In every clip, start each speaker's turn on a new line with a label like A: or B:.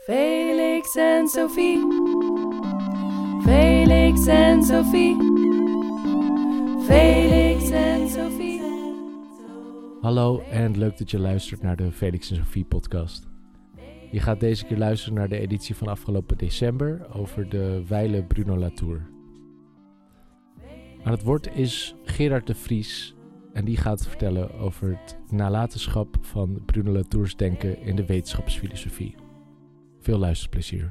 A: Felix en Sophie. Felix en Sophie. Felix en Sophie.
B: Hallo en leuk dat je luistert naar de Felix en Sophie podcast. Je gaat deze keer luisteren naar de editie van afgelopen december over de wijle Bruno Latour. Aan het woord is Gerard de Vries en die gaat vertellen over het nalatenschap van Bruno Latours denken in de wetenschapsfilosofie. Veel luisterplezier.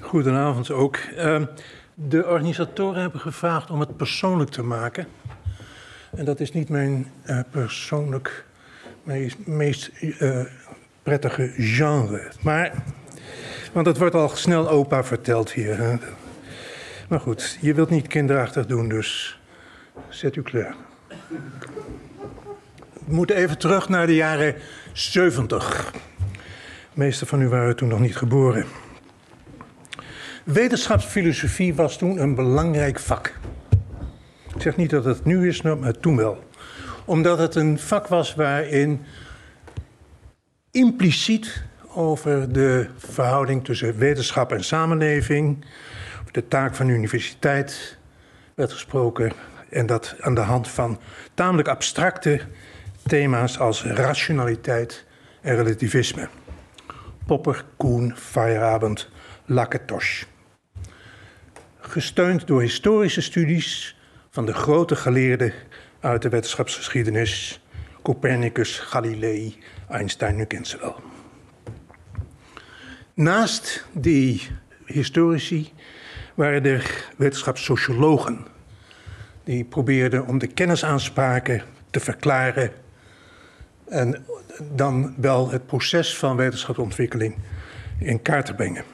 C: Goedenavond ook. Uh, de organisatoren hebben gevraagd om het persoonlijk te maken. En dat is niet mijn uh, persoonlijk meest, meest uh, prettige genre. Maar, want het wordt al snel opa verteld hier. Maar goed, je wilt niet kinderachtig doen, dus zet u klaar. We moeten even terug naar de jaren 70. De meeste van u waren toen nog niet geboren. Wetenschapsfilosofie was toen een belangrijk vak. Ik zeg niet dat het nu is, maar toen wel. Omdat het een vak was waarin impliciet over de verhouding tussen wetenschap en samenleving, de taak van de universiteit werd gesproken. En dat aan de hand van tamelijk abstracte thema's als rationaliteit en relativisme. Popper, Koen, Feyerabend, Lakatos. Gesteund door historische studies van de grote geleerden uit de wetenschapsgeschiedenis, Copernicus, Galilei, Einstein, nu kent ze wel. Naast die historici waren er wetenschapssociologen die probeerden om de kennisaanspraken te verklaren en dan wel het proces van wetenschapsontwikkeling in kaart te brengen.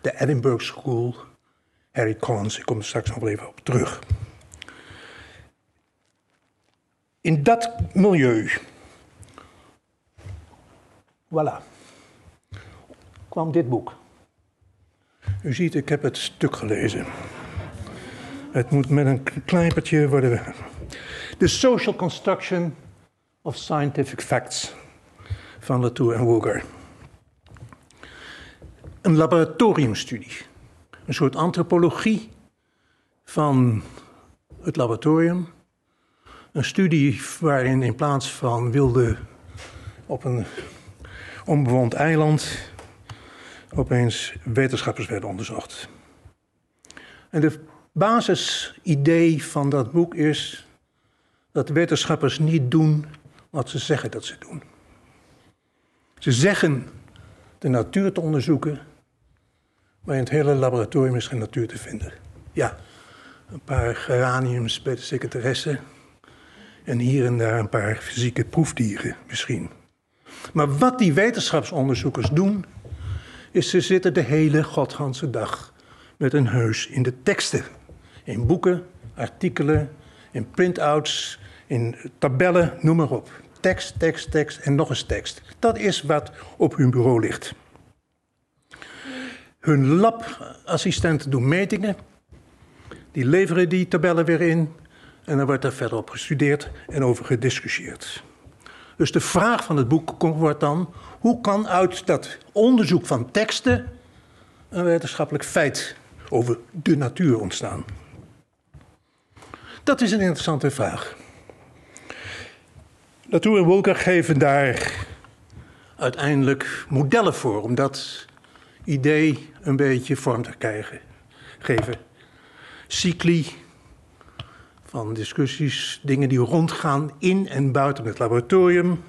C: De Edinburgh School, Harry Collins, ik kom er straks nog even op terug. In dat milieu, voilà, kwam dit boek. U ziet, ik heb het stuk gelezen. Het moet met een kleinpertje worden. The Social Construction of Scientific Facts van Latour en Woger. Een laboratoriumstudie. Een soort antropologie van het laboratorium. Een studie waarin in plaats van wilde op een onbewoond eiland opeens wetenschappers werden onderzocht. En de basisidee van dat boek is dat wetenschappers niet doen wat ze zeggen dat ze doen. Ze zeggen de natuur te onderzoeken, maar in het hele laboratorium is geen natuur te vinden. Ja, een paar geraniums bij de secretaresse en hier en daar een paar fysieke proefdieren misschien. Maar wat die wetenschapsonderzoekers doen, is ze zitten de hele godganse dag met een heus in de teksten. In boeken, artikelen, in printouts, in tabellen, noem maar op. Tekst, tekst, tekst en nog eens tekst. Dat is wat op hun bureau ligt. Hun labassistenten doen metingen. Die leveren die tabellen weer in. En dan wordt er verder op gestudeerd en over gediscussieerd. Dus de vraag van het boek wordt dan: hoe kan uit dat onderzoek van teksten een wetenschappelijk feit over de natuur ontstaan? Dat is een interessante vraag. Latour en Wolker geven daar uiteindelijk modellen voor om dat idee een beetje vorm te krijgen, geven. Cycli van discussies, dingen die rondgaan in en buiten het laboratorium.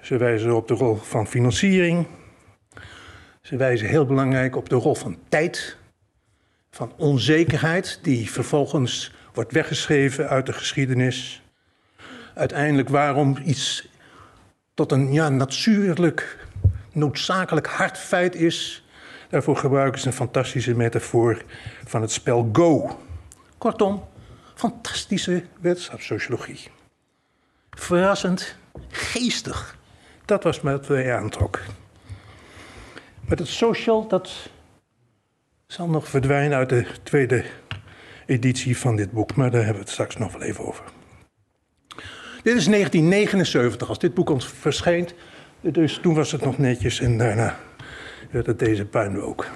C: Ze wijzen op de rol van financiering. Ze wijzen heel belangrijk op de rol van tijd, van onzekerheid, die vervolgens wordt weggeschreven uit de geschiedenis. Uiteindelijk waarom iets tot een ja, natuurlijk, noodzakelijk hard feit is. Daarvoor gebruiken ze een fantastische metafoor van het spel Go. Kortom, fantastische wetenschapssociologie. Verrassend, geestig. Dat was wat mij aantrok. Met het social, dat zal nog verdwijnen uit de tweede editie van dit boek, maar daar hebben we het straks nog wel even over. Dit is 1979, als dit boek ons verschijnt. Dus toen was het nog netjes en daarna werd het deze puinhoop.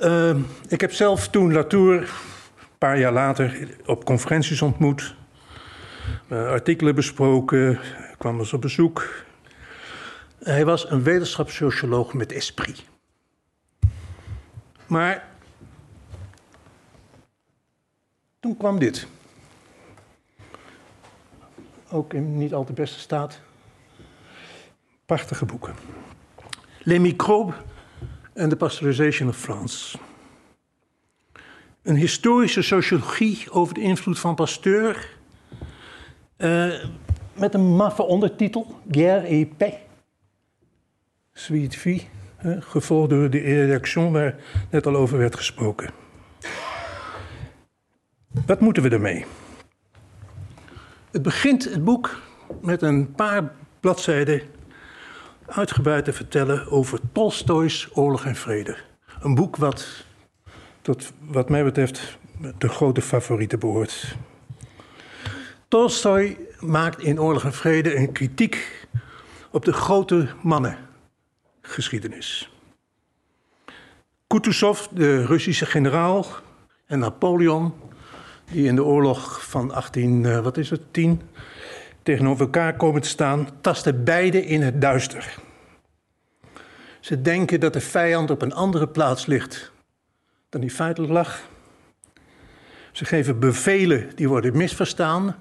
C: Uh, ik heb zelf toen Latour, een paar jaar later, op conferenties ontmoet. Uh, artikelen besproken, kwam eens op bezoek. Hij was een wetenschapssocioloog met esprit. Maar toen kwam dit. Ook in niet al te beste staat. Prachtige boeken. Les microbes and the pasteurisation of France. Een historische sociologie over de invloed van Pasteur. Uh, met een maffe ondertitel: Guerre et paix. Sweet vie, gevolgd door de reaction waar net al over werd gesproken. Wat moeten we ermee? Het begint het boek met een paar bladzijden uitgebreid te vertellen over Tolstoys Oorlog en Vrede. Een boek wat, tot wat mij betreft, de grote favorieten behoort. Tolstoy maakt in Oorlog en Vrede een kritiek op de grote mannengeschiedenis. Kutuzov, de Russische generaal, en Napoleon, die in de oorlog van 18, uh, wat is het, 10, tegenover elkaar komen te staan, tasten beide in het duister. Ze denken dat de vijand op een andere plaats ligt dan die feitelijk lag. Ze geven bevelen die worden misverstaan,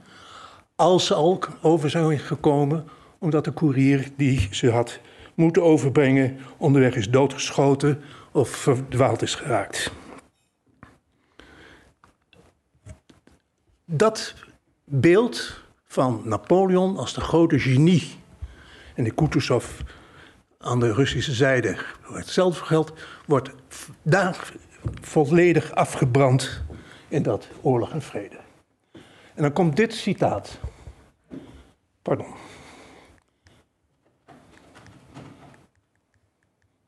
C: als ze al over zijn gekomen, omdat de koerier die ze had moeten overbrengen onderweg is doodgeschoten of verdwaald is geraakt. Dat beeld van Napoleon als de grote genie en de Kutuzov aan de Russische zijde, hetzelfde geldt, wordt daar volledig afgebrand in dat oorlog en vrede. En dan komt dit citaat. Pardon.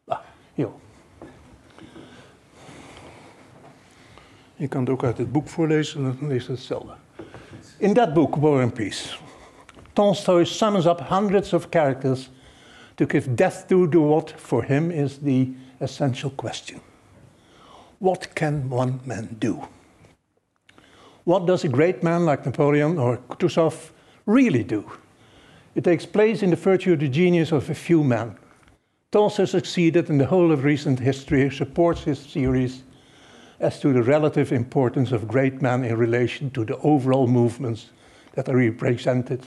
C: Ah, hier. Je kan het ook uit het boek voorlezen, dan is het hetzelfde. In that book, War and Peace, Tolstoy sums up hundreds of characters to give death to the what for him is the essential question. What can one man do? What does a great man like Napoleon or Kutuzov really do? It takes place in the virtue of the genius of a few men. Tolstoy succeeded in the whole of recent history, supports his theories as to the relative importance of great men in relation to the overall movements that are represented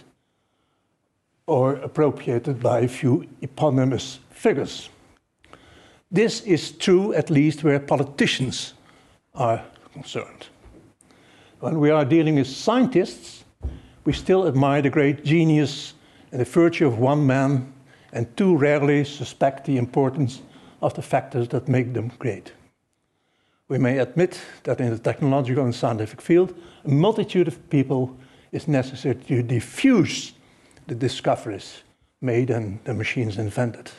C: or appropriated by a few eponymous figures. This is true at least where politicians are concerned. When we are dealing with scientists, we still admire the great genius and the virtue of one man and too rarely suspect the importance of the factors that make them great. We may admit that in the technological and scientific field, a multitude of people is necessary to diffuse the discoveries made and the machines invented,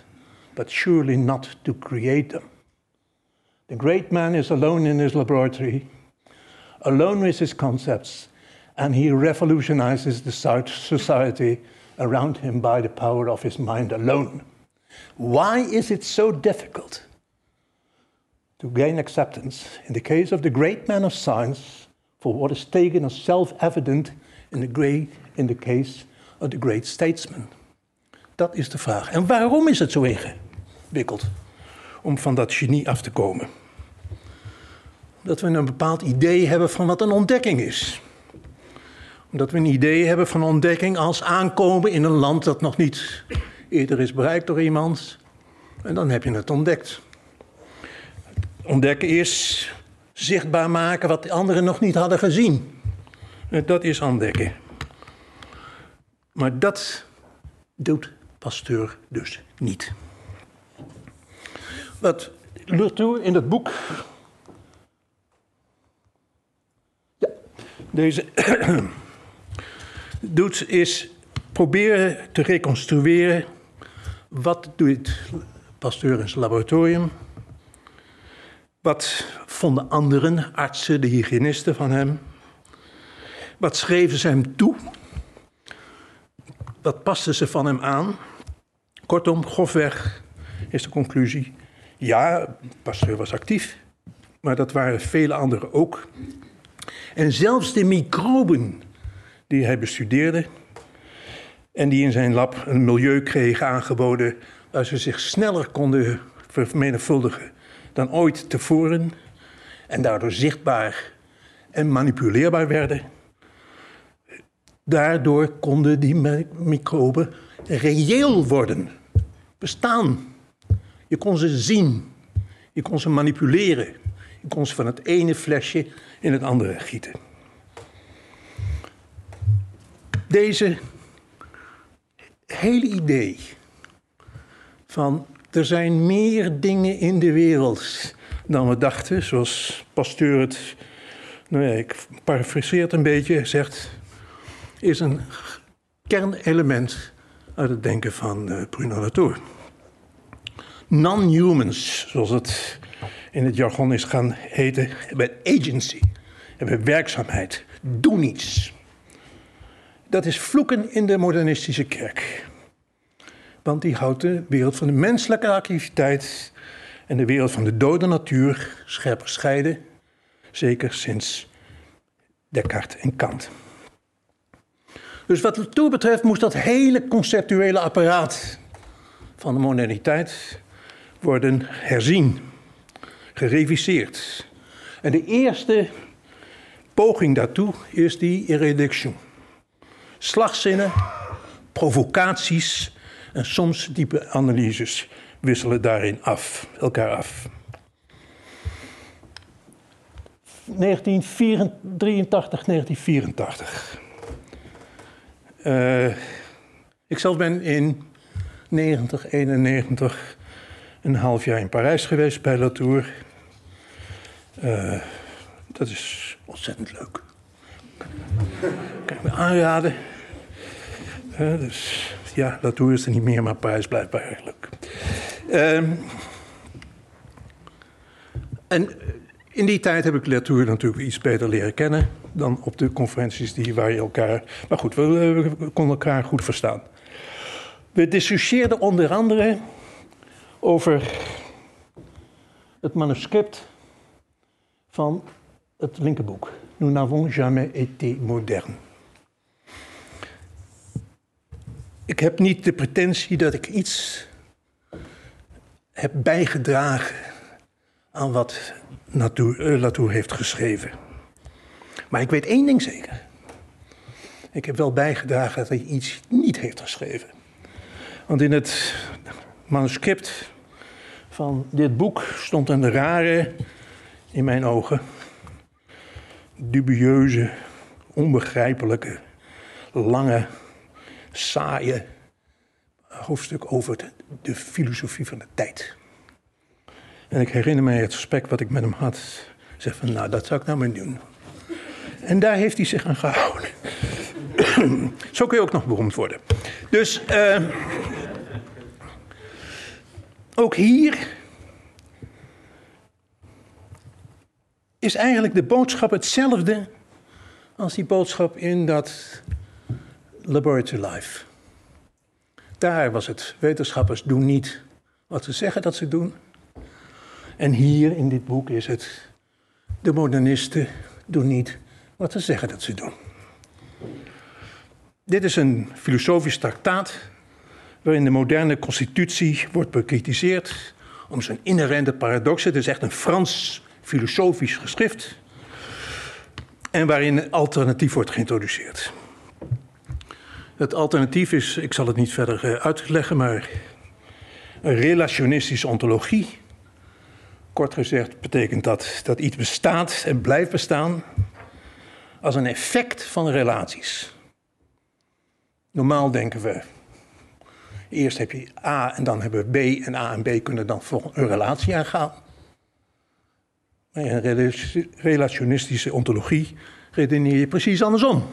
C: but surely not to create them. The great man is alone in his laboratory, alone with his concepts, and he revolutionizes the society around him by the power of his mind alone. Why is it so difficult to gain acceptance in the case of the great man of science for what is taken as self evident in the, great, in the case of the great statesman? Dat is de vraag. En waarom is het zo ingewikkeld om van dat genie af te komen? Dat we een bepaald idee hebben van wat een ontdekking is. Omdat we een idee hebben van ontdekking als aankomen in een land dat nog niet eerder is bereikt door iemand. En dan heb je het ontdekt. Ontdekken is zichtbaar maken wat de anderen nog niet hadden gezien. Dat is ontdekken. Maar dat doet Pasteur dus niet. Wat Latour in het boek. Ja, deze. doet is proberen te reconstrueren. Wat doet Pasteur in zijn laboratorium? Wat vonden anderen, artsen, de hygiënisten van hem? Wat schreven ze hem toe? Wat pasten ze van hem aan? Kortom, grofweg is de conclusie: ja, Pasteur was actief, maar dat waren vele anderen ook. En zelfs de microben die hij bestudeerde en die in zijn lab een milieu kregen aangeboden waar ze zich sneller konden vermenigvuldigen dan ooit tevoren en daardoor zichtbaar en manipuleerbaar werden. Daardoor konden die microben reëel worden, bestaan. Je kon ze zien, je kon ze manipuleren, je kon ze van het ene flesje in het andere gieten. Deze hele idee van er zijn meer dingen in de wereld dan we dachten, zoals Pasteur het, nou ja, ik parafraseer het een beetje, zegt, is een kernelement uit het denken van uh, Bruno Latour. Non-humans, zoals het in het jargon is gaan heten, hebben agency, hebben werkzaamheid, doen iets. Dat is vloeken in de modernistische kerk. Want die houdt de wereld van de menselijke activiteit en de wereld van de dode natuur scherp gescheiden, zeker sinds Descartes en Kant. Dus wat Latour betreft moest dat hele conceptuele apparaat van de moderniteit worden herzien, gereviseerd. En de eerste poging daartoe is die irreduction. Slagzinnen, provocaties en soms diepe analyses wisselen daarin af, elkaar af. 1983, 1984. Uh, ik zelf ben in 90, 91 een half jaar in Parijs geweest bij Latour. Uh, dat is ontzettend leuk. Kan ik me aanraden. Dus ja, Latour is er niet meer, maar Parijs blijft leuk. Uh, en in die tijd heb ik Latour natuurlijk iets beter leren kennen dan op de conferenties die, waar je elkaar. Maar goed, we, we konden elkaar goed verstaan. We discussieerden onder andere over het manuscript van het linkerboek. Nous n'avons jamais été modernes. Ik heb niet de pretentie dat ik iets heb bijgedragen aan wat Latour, Latour heeft geschreven. Maar ik weet één ding zeker. Ik heb wel bijgedragen dat hij iets niet heeft geschreven. Want in het manuscript van dit boek stond een rare, in mijn ogen, dubieuze, onbegrijpelijke, lange, saaie hoofdstuk over de filosofie van de tijd. En ik herinner mij het gesprek wat ik met hem had. Ik zeg van, nou, dat zou ik nou maar doen. En daar heeft hij zich aan gehouden. Zo kun je ook nog beroemd worden. Dus uh, ook hier is eigenlijk de boodschap hetzelfde als die boodschap in dat Laboratory Life. Daar was het, wetenschappers doen niet wat ze zeggen dat ze doen. En hier in dit boek is het, de modernisten doen niet wat ze zeggen dat ze doen. Dit is een filosofisch traktaat waarin de moderne constitutie wordt bekritiseerd om zijn inherente paradoxen. Het is echt een Frans filosofisch geschrift. En waarin een alternatief wordt geïntroduceerd. Het alternatief is, ik zal het niet verder eh, uitleggen, maar een relationistische ontologie. Kort gezegd betekent dat dat iets bestaat en blijft bestaan als een effect van relaties. Normaal denken we, eerst heb je A en dan hebben we B en A en B kunnen dan een relatie aangaan. Maar in een relationistische ontologie redeneer je precies andersom.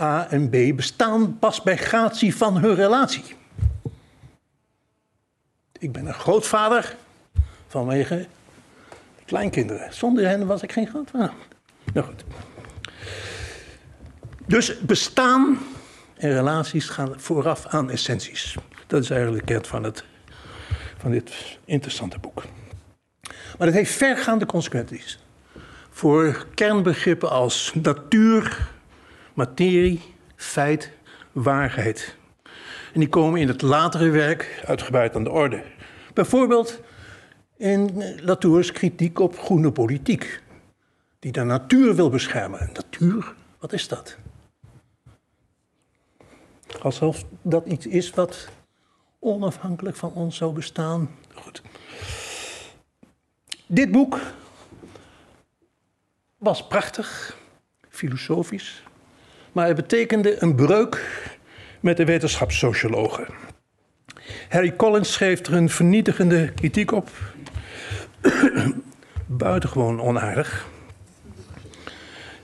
C: A en B bestaan pas bij gratie van hun relatie. Ik ben een grootvader vanwege kleinkinderen. Zonder hen was ik geen grootvader. Nou goed. Dus bestaan en relaties gaan vooraf aan essenties. Dat is eigenlijk de kern van, het, van dit interessante boek. Maar het heeft vergaande consequenties voor kernbegrippen als natuur, materie, feit, waarheid. En die komen in het latere werk uitgebreid aan de orde. Bijvoorbeeld in Latour's kritiek op groene politiek, die de natuur wil beschermen. Natuur, wat is dat? Alsof dat iets is wat onafhankelijk van ons zou bestaan. Goed. Dit boek was prachtig, filosofisch, maar het betekende een breuk met de wetenschapssociologen. Harry Collins schreef er een vernietigende kritiek op. Buitengewoon onaardig.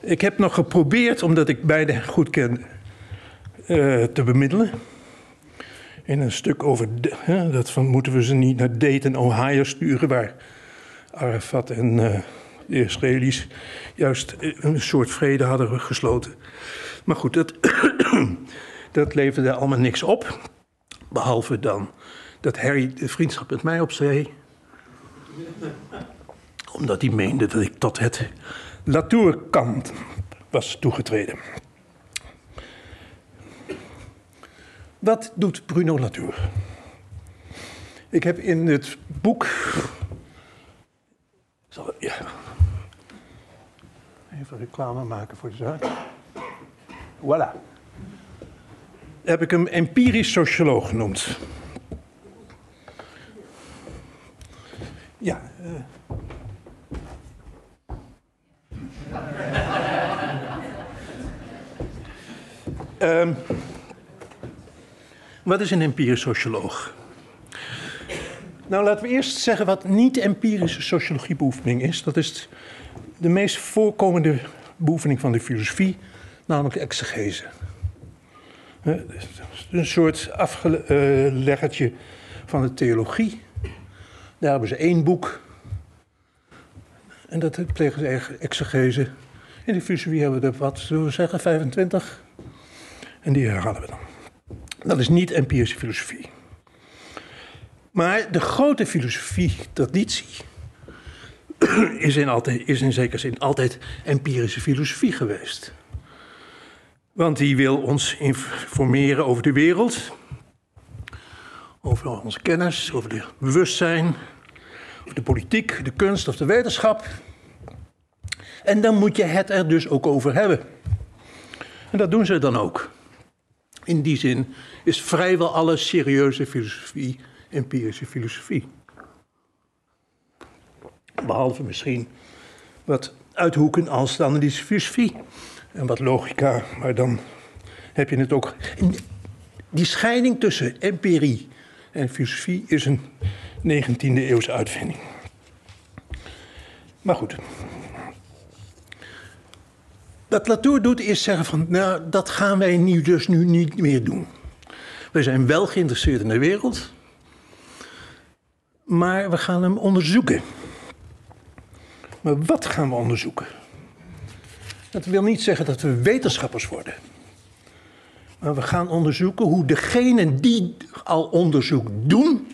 C: Ik heb nog geprobeerd, omdat ik beide goed ken, uh, te bemiddelen. In een stuk over hè, dat van moeten we ze niet naar Dayton, Ohio sturen, waar Arafat en uh, de Israëli's juist een soort vrede hadden gesloten. Maar goed, dat, dat leverde allemaal niks op. Behalve dan dat Harry de vriendschap met mij opzee. Omdat hij meende dat ik tot het Latour-kant was toegetreden. Wat doet Bruno Latour? Ik heb in het boek. Ja. Even reclame maken voor de zaak. Voilà. Heb ik hem empirisch socioloog genoemd. Ja. Uh. um, wat is een empirisch socioloog? Nou, laten we eerst zeggen wat niet-empirische sociologiebeoefening is. Dat is de meest voorkomende beoefening van de filosofie, namelijk exegese. Een soort afgeleggertje van de theologie. Daar hebben ze één boek. En dat plegen ze exegese. In de filosofie hebben we er, wat zullen we zeggen, 25. En die herhalen we dan. Dat is niet empirische filosofie. Maar de grote filosofie-traditie is is in zekere zin altijd empirische filosofie geweest. Want die wil ons informeren over de wereld, over onze kennis, over het bewustzijn, over de politiek, de kunst of de wetenschap. En dan moet je het er dus ook over hebben. En dat doen ze dan ook. In die zin is vrijwel alle serieuze filosofie empirische filosofie. Behalve misschien wat uithoeken als de analytische filosofie en wat logica, maar dan heb je het ook. Die scheiding tussen empirie en filosofie is een 19e eeuwse uitvinding. Maar goed. Wat Latour doet is zeggen van, nou, dat gaan wij nu dus nu niet meer doen. We zijn wel geïnteresseerd in de wereld, maar we gaan hem onderzoeken. Maar wat gaan we onderzoeken? Dat wil niet zeggen dat we wetenschappers worden. Maar we gaan onderzoeken hoe degenen die al onderzoek doen,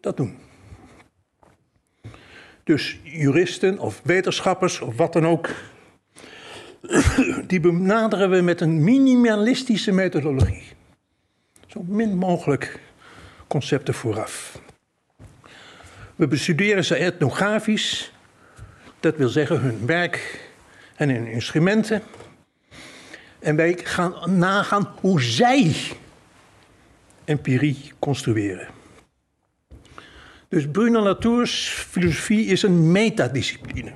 C: dat doen. Dus juristen of wetenschappers of wat dan ook, die benaderen we met een minimalistische methodologie. Zo min mogelijk concepten vooraf. We bestuderen ze etnografisch, dat wil zeggen hun werk en hun instrumenten. En wij gaan nagaan hoe zij empirie construeren. Dus Bruno Latour's filosofie is een metadiscipline.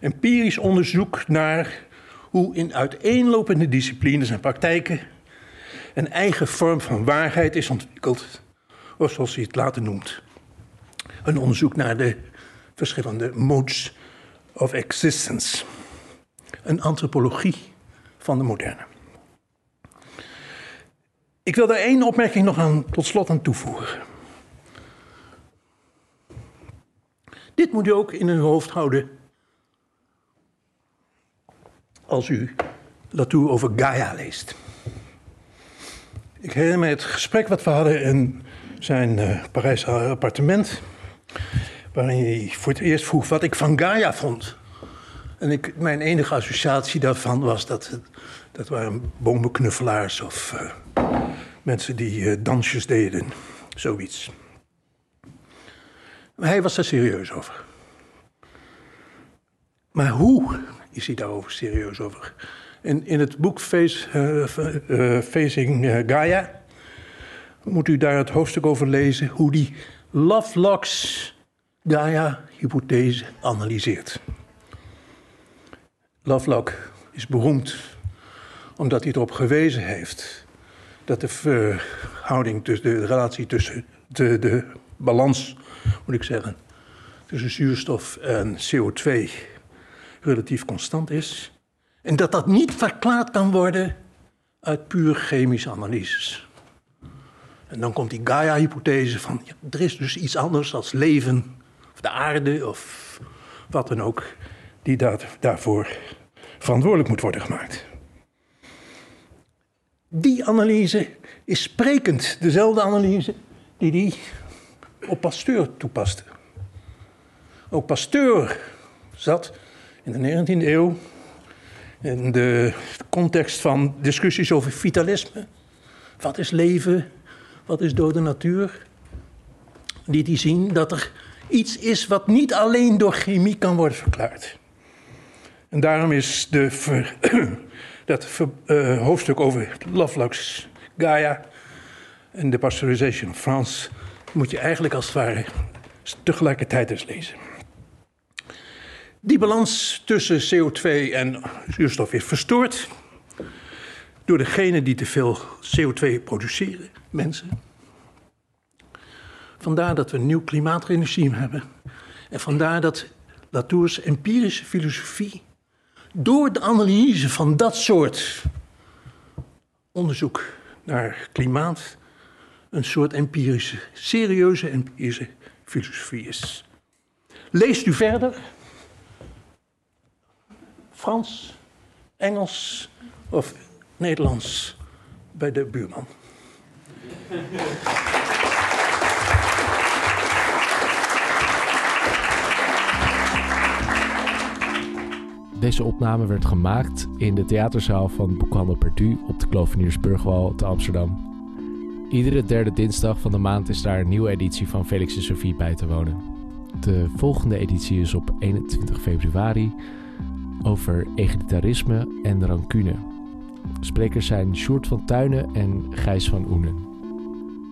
C: Empirisch onderzoek naar hoe in uiteenlopende disciplines en praktijken een eigen vorm van waarheid is ontwikkeld, of zoals hij het later noemt. Een onderzoek naar de verschillende modes of existence. Een antropologie van de moderne. Ik wil daar één opmerking nog aan, tot slot aan toevoegen. Dit moet u ook in uw hoofd houden als u Latour over Gaia leest. Ik herinner me het gesprek wat we hadden in zijn uh, Parijse appartement. Waarin hij voor het eerst vroeg wat ik van Gaia vond. En ik, mijn enige associatie daarvan was dat dat waren bomenknuffelaars of uh, mensen die uh, dansjes deden. Zoiets. Maar hij was daar serieus over. Maar hoe is hij daarover serieus over? In, in het boek uh, Facing Gaia moet u daar het hoofdstuk over lezen hoe die Lovelock's Gaia-hypothese analyseert. Lovelock is beroemd omdat hij erop gewezen heeft dat de verhouding tussen de relatie tussen de, de balans, moet ik zeggen, tussen zuurstof en CO2 relatief constant is. En dat dat niet verklaard kan worden uit puur chemische analyses. En dan komt die Gaia-hypothese van er is dus iets anders als leven, de aarde of wat dan ook, die daar, daarvoor verantwoordelijk moet worden gemaakt. Die analyse is sprekend dezelfde analyse die hij op Pasteur toepaste. Ook Pasteur zat in de 19e eeuw in de context van discussies over vitalisme. Wat is leven? Wat is dode natuur? Die die zien dat er iets is wat niet alleen door chemie kan worden verklaard. En daarom is de dat uh, hoofdstuk over Lovelock's Gaia en de Pasteurisation of France moet je eigenlijk als het ware tegelijkertijd eens lezen. Die balans tussen CO2 en zuurstof is verstoord door degenen die te veel CO2 produceren, mensen. Vandaar dat we een nieuw klimaatregime hebben. En vandaar dat Latour's empirische filosofie door de analyse van dat soort onderzoek naar klimaat een soort empirische, serieuze empirische filosofie is. Leest u verder Frans, Engels of Nederlands bij de buurman.
B: Deze opname werd gemaakt in de theaterzaal van Boekhandel Perdu op de Kloveniersburgwal te Amsterdam. Iedere derde dinsdag van de maand is daar een nieuwe editie van Felix en Sophie bij te wonen. De volgende editie is op 21 februari over egalitarisme en rancune. Sprekers zijn Sjoerd van Tuinen en Gijs van Oenen.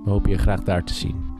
B: We hopen je graag daar te zien.